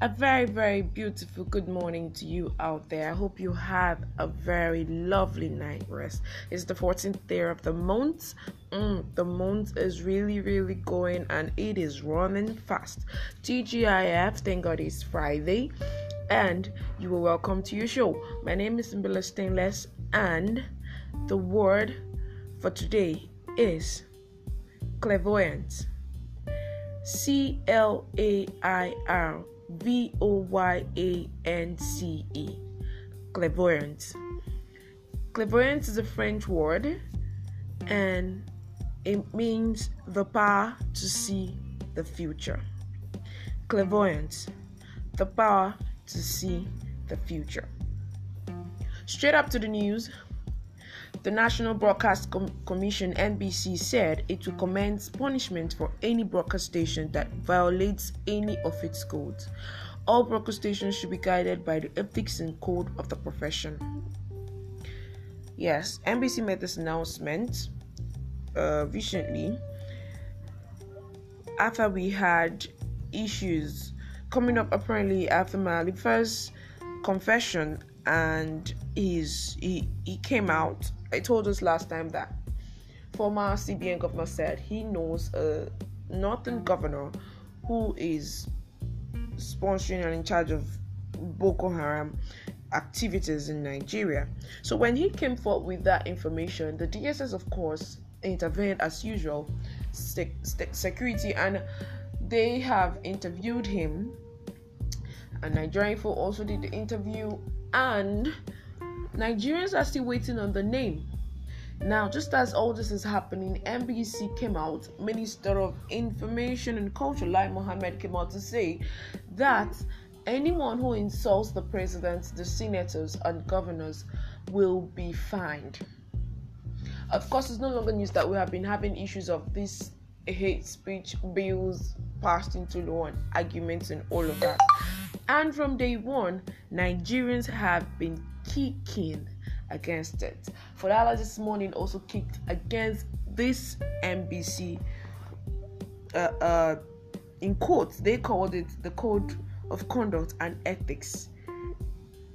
A very, very beautiful good morning to you out there. I hope you had a very lovely night rest. It's the 14th day of the month. Mm, the month is really, really going and it is running fast. TGIF, thank God it's Friday. And you are welcome to your show. My name is Mbila Stainless, and the word for today is clairvoyant. C L A I R V O Y A N C E. Clairvoyance. Clairvoyance is a French word and it means the power to see the future. Clairvoyance, the power to see the future. Straight up to the news, the National Broadcast Com- Commission NBC said it will commence punishment for any broadcast station that violates any of its codes. All broadcast stations should be guided by the ethics and code of the profession. Yes, NBC made this announcement uh, recently after we had issues coming up apparently after Mailafia's confession and he's he, he came out I told us last time that former CBN governor said he knows a northern governor who is sponsoring and in charge of Boko Haram activities in Nigeria. So when he came forward with that information, the DSS, of course, intervened as usual, sec- security, and they have interviewed him. And Nigerian Info also did the interview, and Nigerians are still waiting on the name. Now, just as all this is happening, NBC came out, Minister of Information and Culture, Lai Mohammed, came out to say that anyone who insults the president, the senators, and governors will be fined. Of course, it's no longer news that we have been having issues of this hate speech bills passed into law and arguments and all of that. And from day one, Nigerians have been kicking against it. Fodala this morning also kicked against this NBC. Uh, uh, in court, they called it the Code of Conduct and Ethics.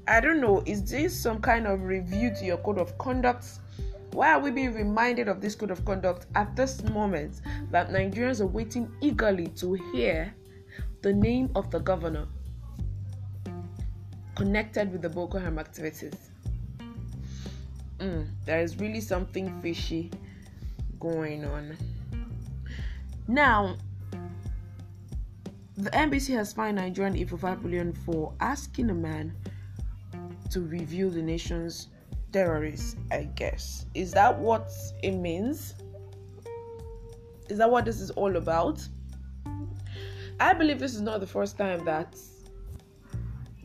I don't know, is this some kind of review to your code of conduct? Why are we being reminded of this code of conduct at this moment that Nigerians are waiting eagerly to hear the name of the governor connected with the Boko Haram activities? Mm, there is really something fishy going on. Now, the NBC has fined Nigerian for 5 billion for asking a man to review the nation's terrorists, I guess. Is that what it means? Is that what this is all about? I believe this is not the first time that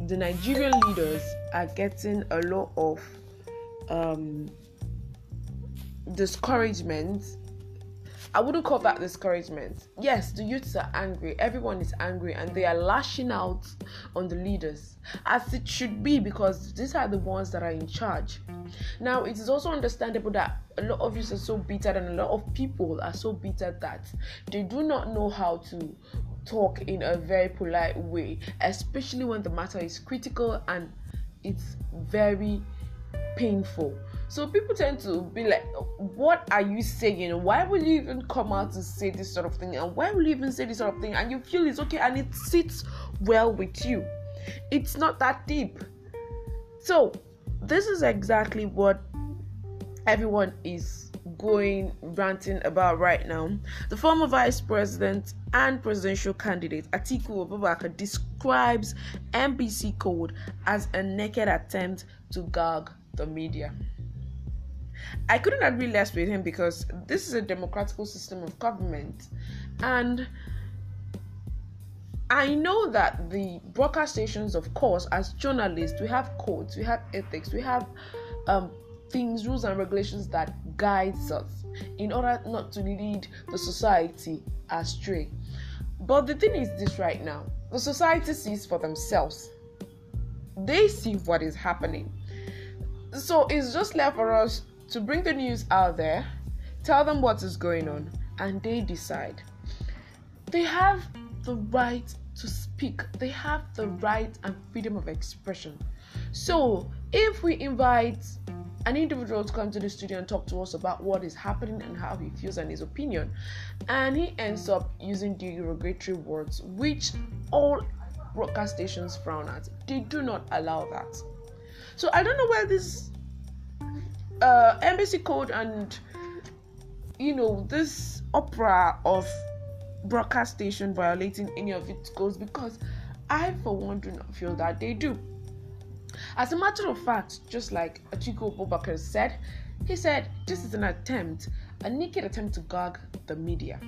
the Nigerian leaders are getting a lot of um, discouragement. I wouldn't call that discouragement. Yes, the youths are angry. Everyone is angry and they are lashing out on the leaders as it should be because these are the ones that are in charge. Now, it is also understandable that a lot of you are so bitter and a lot of people are so bitter that they do not know how to talk in a very polite way, especially when the matter is critical and it's very painful. So people tend to be like, What are you saying? Why will you even come out to say this sort of thing? And why will you even say this sort of thing? And you feel it's okay and it sits well with you. It's not that deep. So, this is exactly what everyone is going ranting about right now. The former vice president and presidential candidate Atiku Abubakar describes NBC Code as a naked attempt to gag the media. I couldn't agree less with him because this is a democratical system of government and I know that the broadcast stations, of course, as journalists, we have codes, we have ethics, we have um, things, rules, and regulations that guides us in order not to lead the society astray. But the thing is this right now the society sees for themselves, they see what is happening. So it's just left for us to bring the news out there, tell them what is going on, and they decide. They have the right to speak, they have the right and freedom of expression. So, if we invite an individual to come to the studio and talk to us about what is happening and how he feels and his opinion, and he ends up using derogatory words, which all broadcast stations frown at, they do not allow that. So, I don't know where this uh, NBC code and you know this opera of broadcast station violating any of its goals because I, for one, do not feel that they do. As a matter of fact, just like Atiku Abubakar said, he said this is an attempt, a naked attempt to gag the media.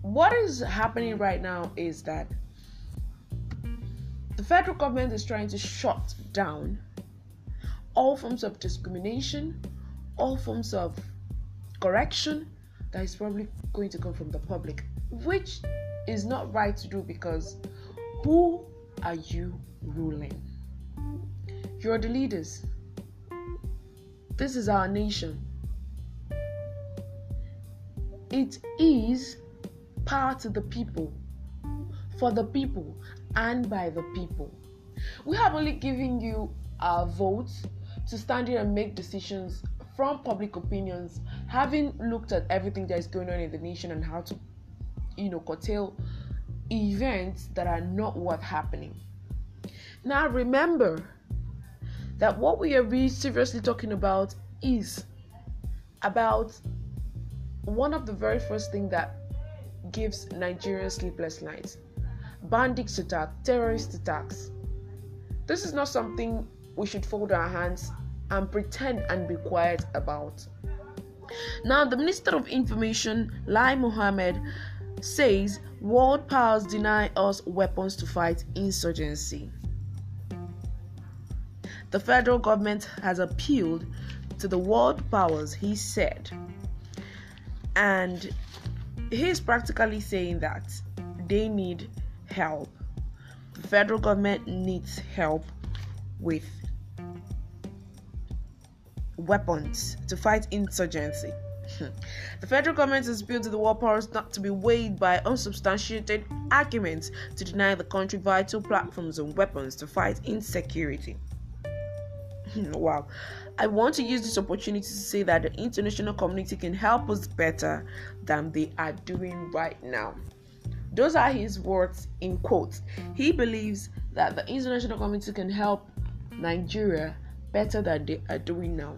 What is happening right now is that the federal government is trying to shut down all forms of discrimination, all forms of correction that is probably going to come from the public, which is not right to do because who are you ruling? You're the leaders. This is our nation. It is power to the people, for the people, and by the people. We have only given you our votes to stand here and make decisions from public opinions, having looked at everything that is going on in the nation and how to, you know, curtail events that are not worth happening. Now, remember that what we are really seriously talking about is about one of the very first thing that gives Nigerians sleepless nights bandits attack, terrorist attacks. This is not something we should fold our hands and pretend and be quiet about. Now, the Minister of Information, Lai Mohammed, says world powers deny us weapons to fight insurgency. The federal government has appealed to the world powers, he said. And he's practically saying that they need help. The federal government needs help with weapons to fight insurgency. the federal government has appealed to the war powers not to be weighed by unsubstantiated arguments to deny the country vital platforms and weapons to fight insecurity. wow. I want to use this opportunity to say that the international community can help us better than they are doing right now. Those are his words in quotes. He believes that the international community can help Nigeria better than they are doing now.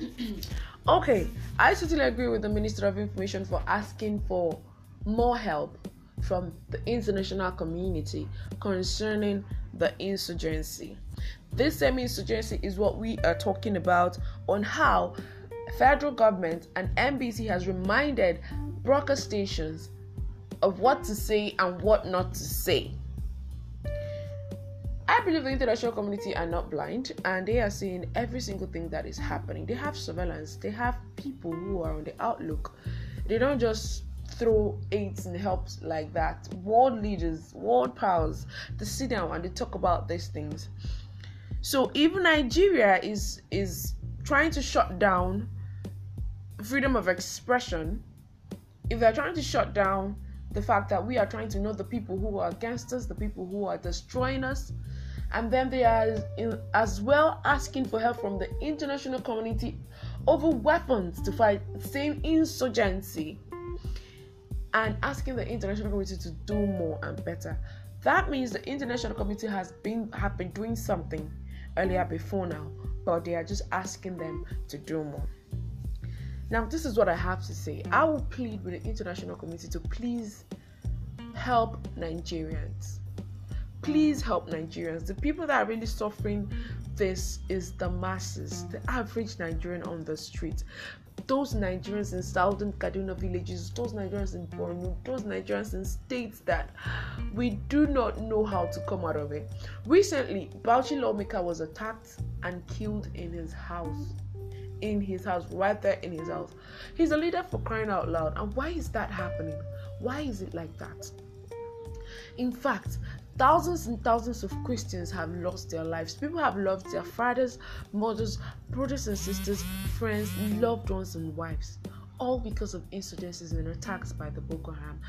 okay, I totally agree with the Minister of Information for asking for more help from the international community concerning the insurgency. This semi insurgency is what we are talking about on how federal government and NBC has reminded broadcast stations of what to say and what not to say. I believe the international community are not blind and they are seeing every single thing that is happening. They have surveillance, they have people who are on the outlook. They don't just throw aids and helps like that. World leaders, world powers, they sit down and they talk about these things. So even Nigeria is is trying to shut down freedom of expression. If they're trying to shut down the fact that we are trying to know the people who are against us, the people who are destroying us, and then they are as well asking for help from the international community over weapons to fight same insurgency and asking the international community to do more and better that means the international community has been have been doing something earlier before now but they are just asking them to do more now this is what i have to say i will plead with the international community to please help nigerians please help Nigerians. The people that are really suffering this is the masses, the average Nigerian on the street. Those Nigerians in southern Kaduna villages, those Nigerians in Borno, those Nigerians in states that we do not know how to come out of it. Recently, Bauchi lawmaker was attacked and killed in his house. In his house, right there in his house. He's a leader for crying out loud. And why is that happening? Why is it like that? In fact, Thousands and thousands of Christians have lost their lives. People have lost their fathers, mothers, brothers and sisters, friends, loved ones, and wives, all because of insurgencies and attacks by the Boko Haram.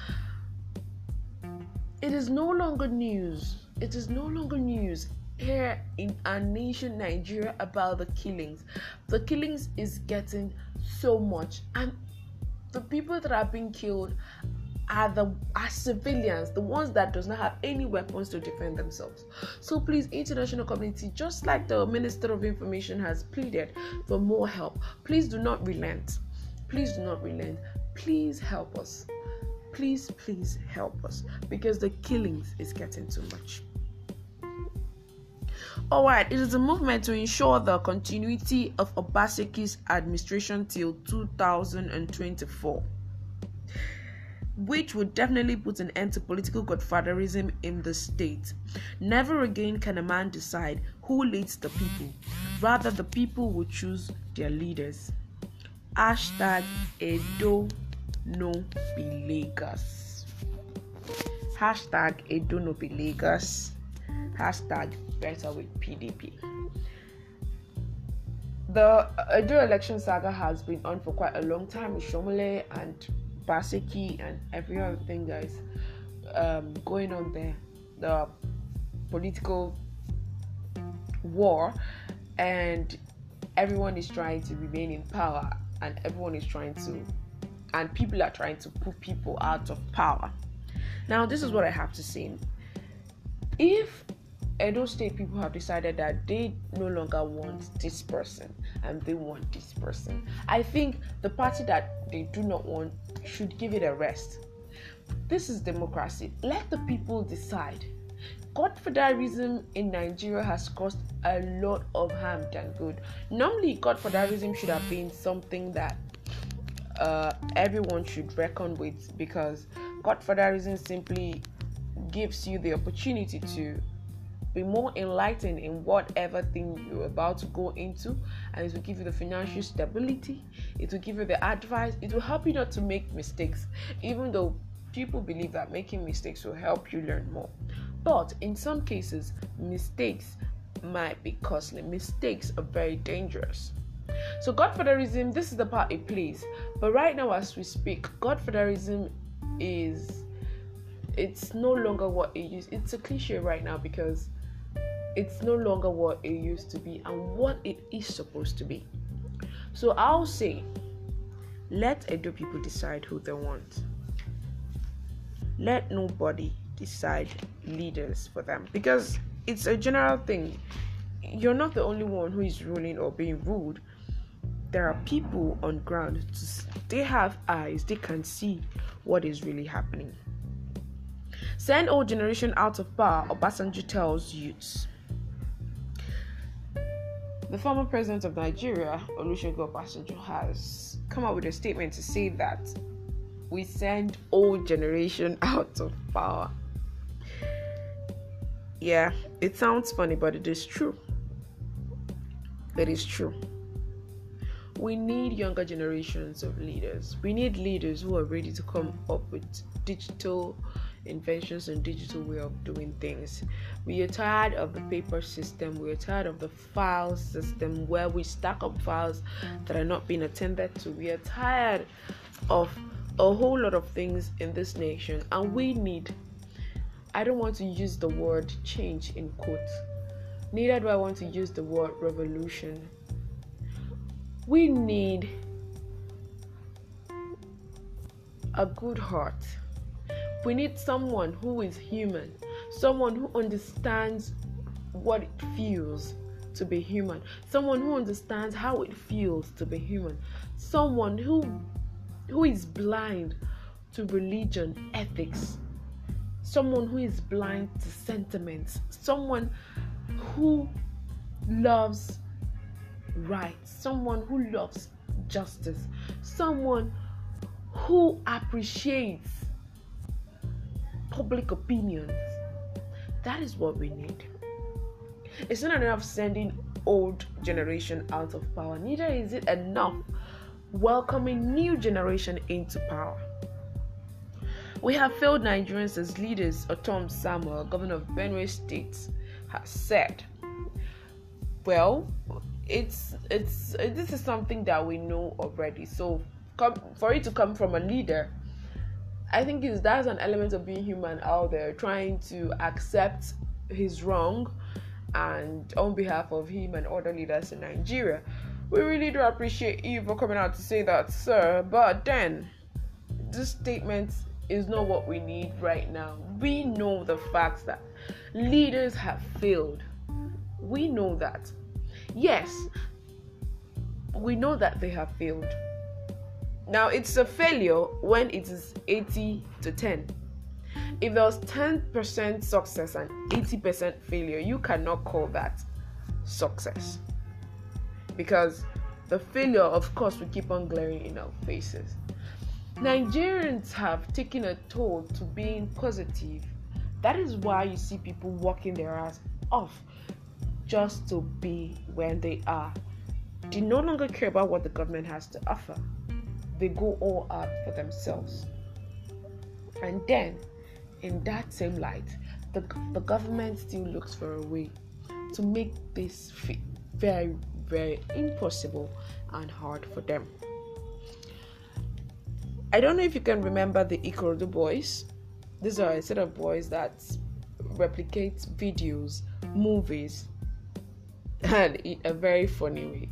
It is no longer news. It is no longer news here in our nation, Nigeria, about the killings. The killings is getting so much, and the people that are being killed are the are civilians, the ones that does not have any weapons to defend themselves. So please, international community, just like the Minister of Information has pleaded for more help, please do not relent. Please do not relent. Please help us. Please, please help us because the killings is getting too much. Alright, it is a movement to ensure the continuity of Obaseki's administration till 2024 which would definitely put an end to political godfatherism in the state. Never again can a man decide who leads the people. Rather, the people will choose their leaders. Hashtag Edo no be Lagos. Hashtag Edo no. Hashtag better with PDP. The Edo election saga has been on for quite a long time with and Baseki and every other thing guys um, going on there, the political war, and everyone is trying to remain in power, and everyone is trying to, and people are trying to put people out of power. Now, this is what I have to say. If Edo State people have decided that they no longer want this person and they want this person. I think the party that they do not want should give it a rest. This is democracy. Let the people decide. Godfatherism in Nigeria has caused a lot of harm than good. Normally, Godfatherism should have been something that uh, everyone should reckon with because Godfatherism simply gives you the opportunity to be more enlightened in whatever thing you're about to go into and it will give you the financial stability it will give you the advice it will help you not to make mistakes even though people believe that making mistakes will help you learn more. But in some cases mistakes might be costly. Mistakes are very dangerous. So godfatherism this is the part it plays. But right now as we speak godfatherism is it's no longer what it used. It's a cliche right now because it's no longer what it used to be and what it is supposed to be. So I'll say, let Edo people decide who they want. Let nobody decide leaders for them because it's a general thing. You're not the only one who is ruling or being ruled. There are people on ground. They have eyes. They can see what is really happening. Send old generation out of power, Obasanjo tells youths. The former president of Nigeria, Olusegun Obasanjo, has come out with a statement to say that we send old generation out of power. Yeah, it sounds funny, but it is true. It is true. We need younger generations of leaders. We need leaders who are ready to come up with digital inventions and digital way of doing things. We are tired of the paper system. We are tired of the file system where we stack up files that are not being attended to. We are tired of a whole lot of things in this nation, and we need. I don't want to use the word change in quotes. Neither do I want to use the word revolution. We need a good heart we need someone who is human, someone who understands what it feels to be human, someone who understands how it feels to be human, someone who who is blind to religion, ethics, someone who is blind to sentiments, someone who loves right, someone who loves justice, someone who appreciates public opinions. That is what we need. It's not enough sending old generation out of power. Neither is it enough welcoming new generation into power. We have failed Nigerians as leaders, Ortom Samuel, governor of Benue State, has said. Well, it's it's this is something that we know already. So, come, for it to come from a leader I think is that's an element of being human out there, trying to accept his wrong, and on behalf of him and other leaders in Nigeria, we really do appreciate you for coming out to say that, sir. But then, this statement is not what we need right now. We know the facts that leaders have failed. We know that. Yes, we know that they have failed. Now, it's a failure when it is 80 to 10. If there was 10% success and 80% failure, you cannot call that success. Because the failure, of course, will keep on glaring in our faces. Nigerians have taken a toll to being positive. That is why you see people walking their ass off just to be where they are. They no longer care about what the government has to offer. They go all out for themselves. And then, in that same light, the, the government still looks for a way to make this very, very impossible and hard for them. I don't know if you can remember the Ikorodu boys. These are a set of boys that replicate videos, movies, and in a very funny way.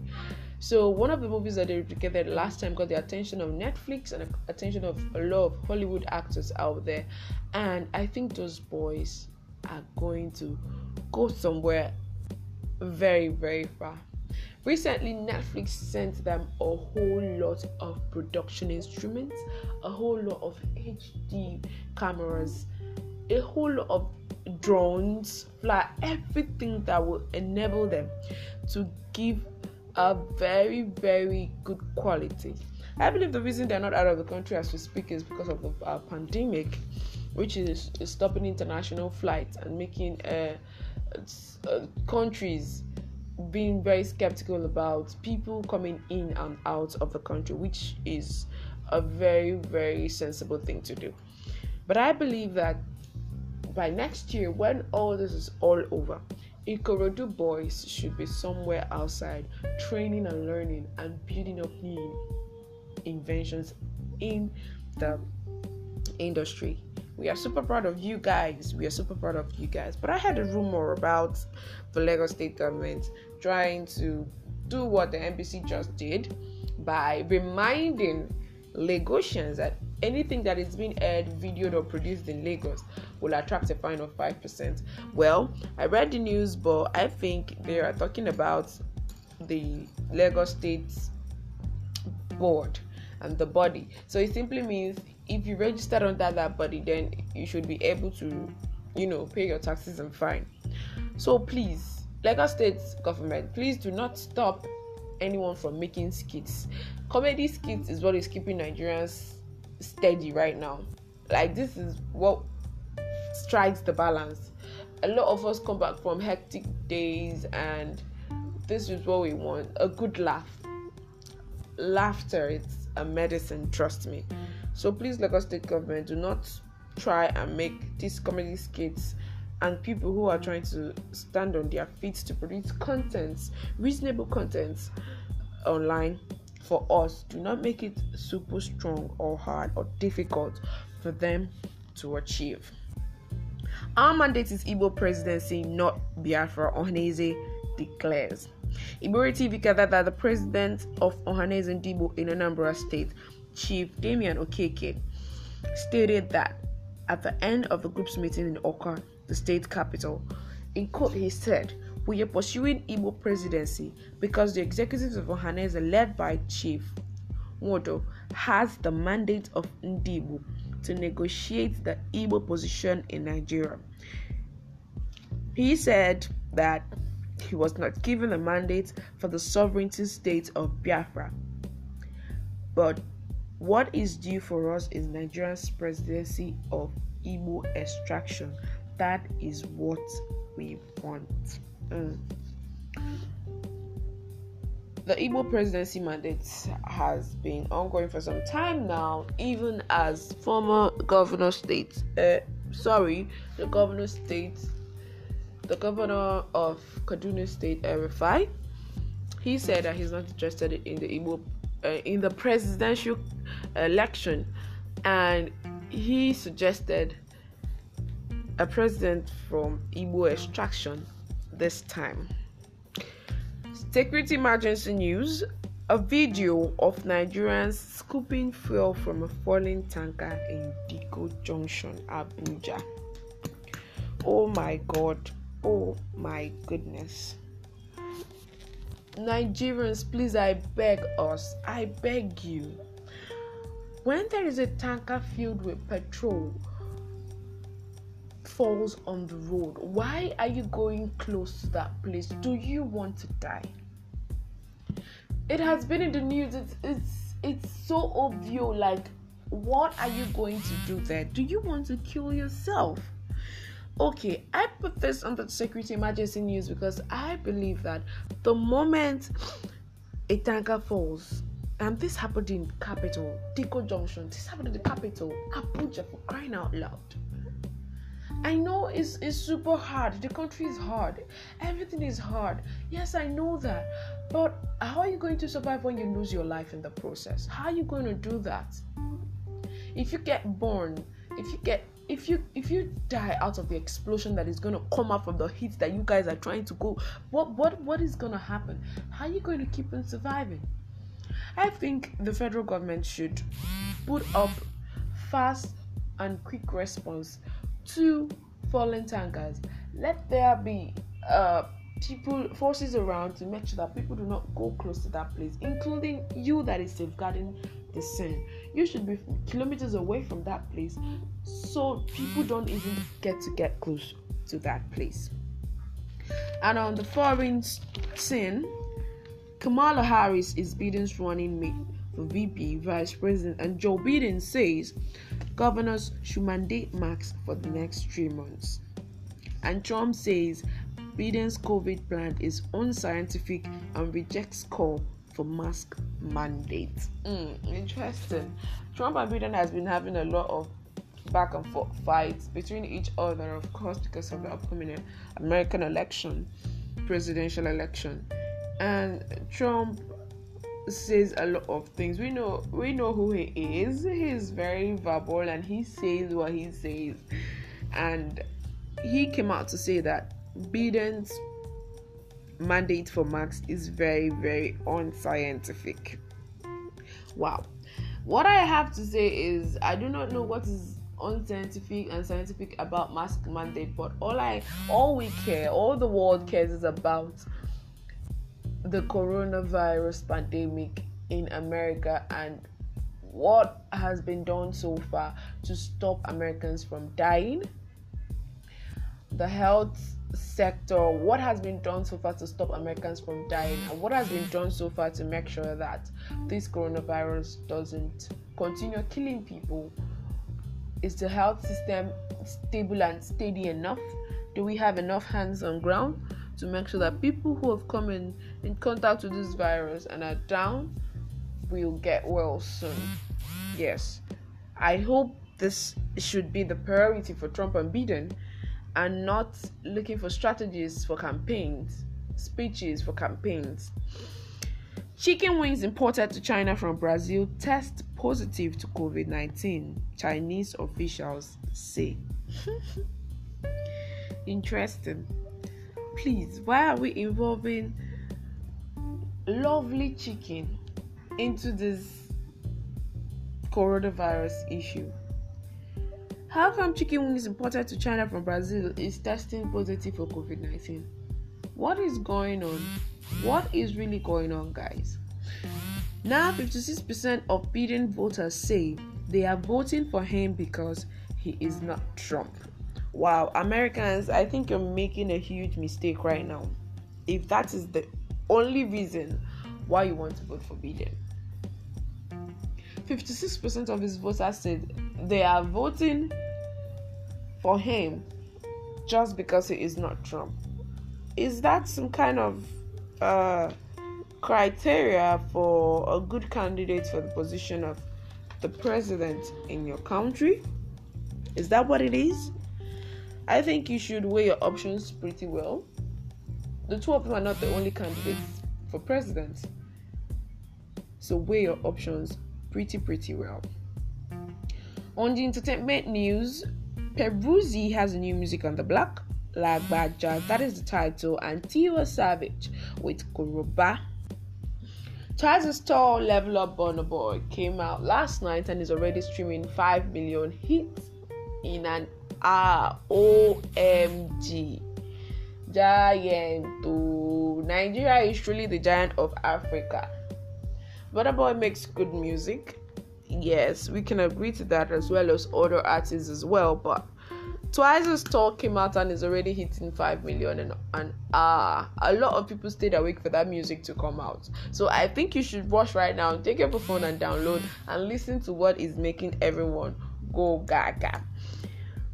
So one of the movies that they replicated last time got the attention of Netflix and the attention of a lot of Hollywood actors out there, and I think those boys are going to go somewhere very very far. Recently, Netflix sent them a whole lot of production instruments, a whole lot of HD cameras, a whole lot of drones, fly everything that will enable them to give a very, very good quality. I believe the reason they're not out of the country as we speak is because of the uh, pandemic, which is, is, stopping international flights and making uh, uh, countries being very skeptical about people coming in and out of the country, which is a very, very sensible thing to do. But I believe that by next year, when all this is all over, Ikorodu boys should be somewhere outside training and learning and building up new inventions in the industry. We are super proud of you guys. We are super proud of you guys. But I had a rumor about the Lagos state government trying to do what the NBC just did by reminding Lagosians that anything that is being aired, videoed, or produced in Lagos will attract a fine of 5%. Well, I read the news, but I think they are talking about the Lagos State Board and the body. So it simply means if you registered under that body, then you should be able to, you know, pay your taxes and fine. So please Lagos State government, please do not stop anyone from making skits. Comedy skits is what is keeping Nigerians steady right now. Like this is what strikes the balance. A lot of us come back from hectic days and this is what we want. A good laugh. Laughter it's a medicine, trust me. So please Lagos State government do not try and make these comedy skits and people who are trying to stand on their feet to produce contents, reasonable contents online for us. Do not make it super strong or hard or difficult for them to achieve. Our mandate is Igbo presidency, not Biafra, Ohaneze declares. Ibori TV gathered that the president of Ohaneze Ndigbo in Anambra State, Chief Damian Okeke, stated that at the end of the group's meeting in Awka, the state capital. In court, he said, We are pursuing Igbo presidency because the executives of Ohaneze, led by Chief Nwodo, has the mandate of Ndigbo to negotiate the Igbo position in Nigeria. He said that he was not given a mandate for the sovereignty state of Biafra. But what is due for us is Nigeria's presidency of Igbo extraction that is what we want. Mm. The Igbo presidency mandate has been ongoing for some time now, even as former governor state, uh, sorry, the governor state, the governor of Kaduna State, El-Rufai, he said that he's not interested in the Igbo, uh, in the presidential election, and he suggested a president from Igbo extraction this time. Security emergency news a video of Nigerians scooping fuel from a falling tanker in Dikko Junction, Abuja. Oh my god, oh my goodness. Nigerians, please, I beg us, I beg you. When there is a tanker filled with petrol, falls on the road, why are you going close to that place? Do you want to die? it has been in the news. It's it's it's so obvious. Like, what are you going to do there? Do you want to kill yourself? Okay, I put this on the security emergency news because I believe that the moment a tanker falls, and this happened in capital, Dikko Junction, this happened in the capital, Abuja for crying out loud. I know it's, it's super hard. The country is hard. Everything is hard. Yes, I know that. But how are you going to survive when you lose your life in the process? How are you going to do that? If you get born, if you get if you if you die out of the explosion that is going to come out from the heat that you guys are trying to go, what what what is going to happen? How are you going to keep on surviving? I think the federal government should put up fast and quick response to fallen tankers. Let there be uh, people forces around to make sure that people do not go close to that place, including you that is safeguarding the scene. You should be kilometers away from that place so people don't even get to get close to that place. And on the foreign scene, Kamala Harris is Biden's running mate for VP, Vice President, and Joe Biden says governors should mandate masks for the next three months. And Trump says Biden's COVID plan is unscientific and rejects call for mask mandate. Mm, interesting. Trump and Biden has been having a lot of back and forth fights between each other, of course, because of the upcoming American election, presidential election. And Trump says a lot of things. We know we know who he is. He's very verbal and he says what he says. And he came out to say that Biden's mandate for Max is very, very unscientific. Wow. What I have to say is I do not know what is unscientific and scientific about mask mandate, but all I all we care, all the world cares is about the coronavirus pandemic in America and what has been done so far to stop Americans from dying. The health sector, what has been done so far to stop Americans from dying, and what has been done so far to make sure that this coronavirus doesn't continue killing people. Is the health system stable and steady enough? Do we have enough hands on ground? To make sure that people who have come in, in contact with this virus and are down will get well soon. Yes, I hope this should be the priority for Trump and Biden and not looking for strategies for campaigns, speeches for campaigns. Chicken wings imported to China from Brazil test positive to COVID 19, Chinese officials say. Interesting please, why are we involving lovely chicken into this coronavirus issue? How come chicken wings imported to China from Brazil is testing positive for COVID 19? What is going on? What is really going on, guys? Now, 56% of Biden voters say they are voting for him because he is not Trump. Wow, Americans, I think you're making a huge mistake right now. If that is the only reason why you want to vote for Biden. 56% of his voters said they are voting for him just because he is not Trump. Is that some kind of uh, criteria for a good candidate for the position of the president in your country? Is that what it is? I think you should weigh your options pretty well. The two of them are not the only candidates for president. So weigh your options pretty, pretty well. On the entertainment news, Peruzzi has a new music on the block. Lagbaja, that is the title, and Tiwa Savage with Koroba. Twice as Tall Level Up Burna Boy came out last night and is already streaming 5 million hits in an hour. OMG. Giant. To Nigeria is truly the giant of Africa. Burna Boy makes good music. Yes, we can agree to that as well as other artists as well, but Twice as Tall came out and is already hitting 5 million and, ah, a lot of people stayed awake for that music to come out. So I think you should rush right now, take your phone and download and listen to what is making everyone go gaga.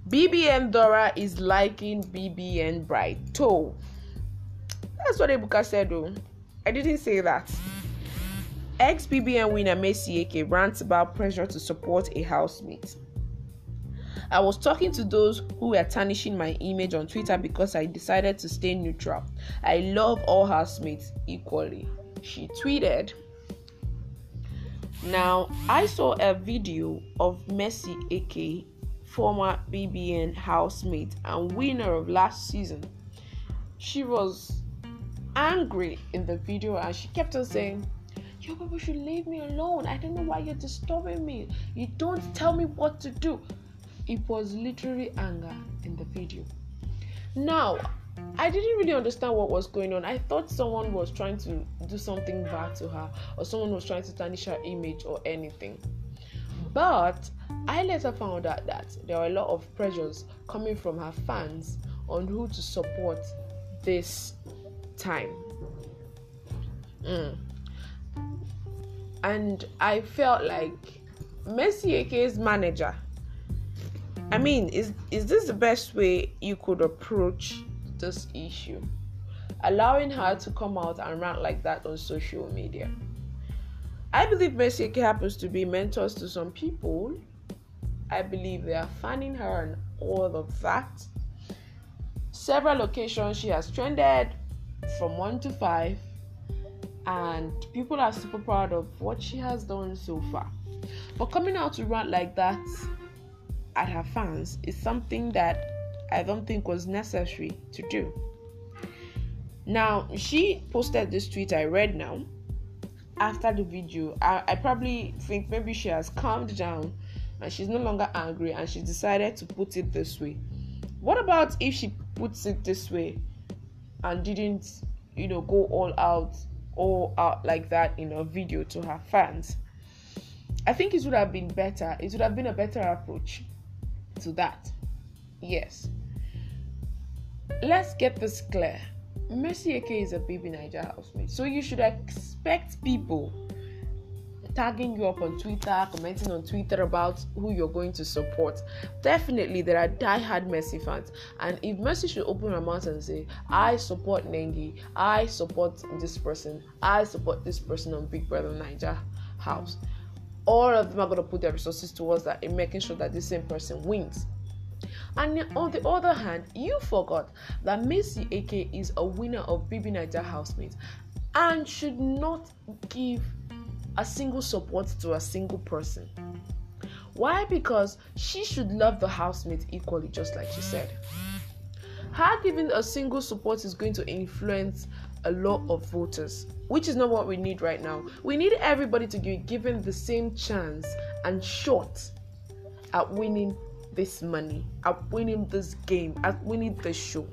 BBN Dora is liking BBN Bright Brighto. That's what Ebuka said though. I didn't say that. Ex BBN winner Mercy Eke rants about pressure to support a housemate. I was talking to those who were tarnishing my image on Twitter because I decided to stay neutral. I love all housemates equally. She tweeted. Now, I saw a video of Mercy Eke, former BBN housemate and winner of last season. She was angry in the video and she kept on saying, You people should leave me alone. I don't know why you're disturbing me. You don't tell me what to do it was literally anger in the video. Now, I didn't really understand what was going on. I thought someone was trying to do something bad to her, or someone was trying to tarnish her image, or anything. But I later found out that there were a lot of pressures coming from her fans on who to support this time. Mm. And I felt like Mercy Eke's manager I mean, is is this the best way you could approach this issue? Allowing her to come out and rant like that on social media. I believe Mercy happens to be mentors to some people. I believe they are fanning her and all of that. Several occasions she has trended from one to five, and people are super proud of what she has done so far. But coming out to rant like that at her fans is something that I don't think was necessary to do. Now, she posted this tweet I read now after the video. I, I probably think maybe she has calmed down and she's no longer angry and she decided to put it this way. What about if she puts it this way and didn't, you know, go all out, all out like that in a video to her fans? I think it would have been better. It would have been a better approach to that. Yes. Let's get this clear. Mercy Eke is a BBNaija housemate, so you should expect people tagging you up on Twitter, commenting on Twitter about who you're going to support. Definitely, there are die-hard Mercy fans, and if Mercy should open her mouth and say, "I support Nengi, I support this person, I support this person on Big Brother Naija House," all of them are going to put their resources towards that in making sure that the same person wins. And on the other hand, you forgot that Mercy Eke is a winner of BBNaija Housemate and should not give a single support to a single person. Why? Because she should love the housemate equally, just like she said. Her giving a single support is going to influence a lot of voters, which is not what we need right now. We need everybody to be given the same chance and shot at winning this money, at winning this game, at winning the show.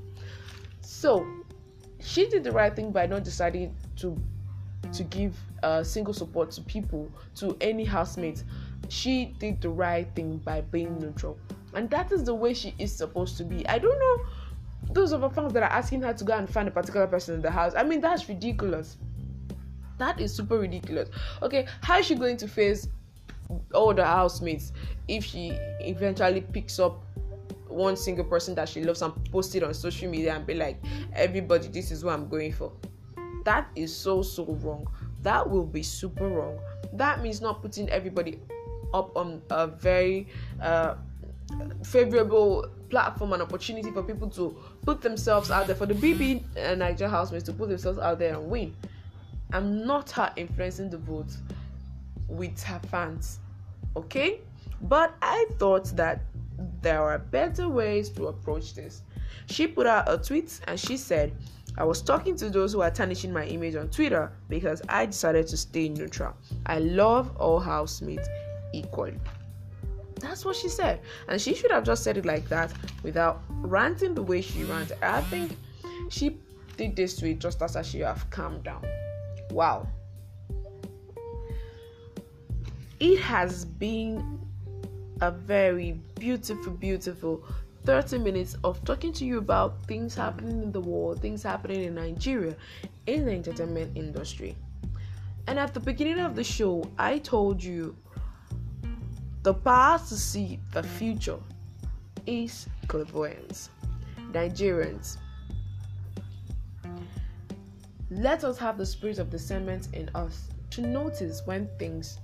So she did the right thing by not deciding to to give uh, single support to people to any housemate. She did the right thing by being neutral, and that is the way she is supposed to be. I don't know those of her fans that are asking her to go and find a particular person in the house. I mean, that's ridiculous. That is super ridiculous. Okay, how is she going to face all the housemates if she eventually picks up one single person that she loves and post it on social media and be like, everybody, this is what I'm going for? That is so, so wrong. That will be super wrong. That means not putting everybody up on a very uh, favorable platform and opportunity for people to put themselves out there for the BB and Niger housemates to put themselves out there and win. I'm not her influencing the vote with her fans. Okay? But I thought that there are better ways to approach this. She put out a tweet and she said, I was talking to those who are tarnishing my image on Twitter because I decided to stay neutral. I love all housemates equally. That's what she said. And she should have just said it like that without ranting the way she ranted. I think she did this tweet just as she have calmed down. Wow. It has been a very beautiful, beautiful 30 minutes of talking to you about things happening in the world, things happening in Nigeria, in the entertainment industry. And at the beginning of the show, I told you the power to see the future is clairvoyance. Nigerians, let us have the spirit of discernment in us to notice when things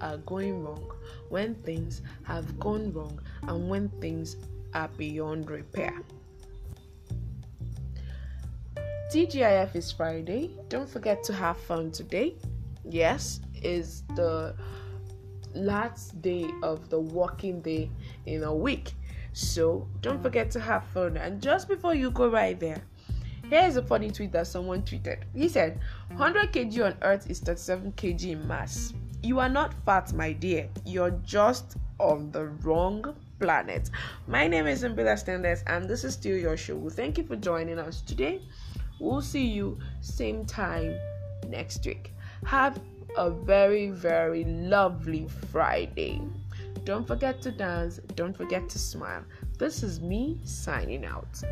are going wrong, when things have gone wrong, and when things are beyond repair. TGIF is Friday. Don't forget to have fun today. Yes, is the last day of the working day in a week. So don't forget to have fun. And just before you go right there, here's a funny tweet that someone tweeted. He said, 100 kg on Earth is 37 kg in Mars. You are not fat, my dear. You're just on the wrong planet. My name is Mbila Stendes, and this is still your show. Thank you for joining us today. We'll see you same time next week. Have a very, very lovely Friday. Don't forget to dance, don't forget to smile. This is me signing out.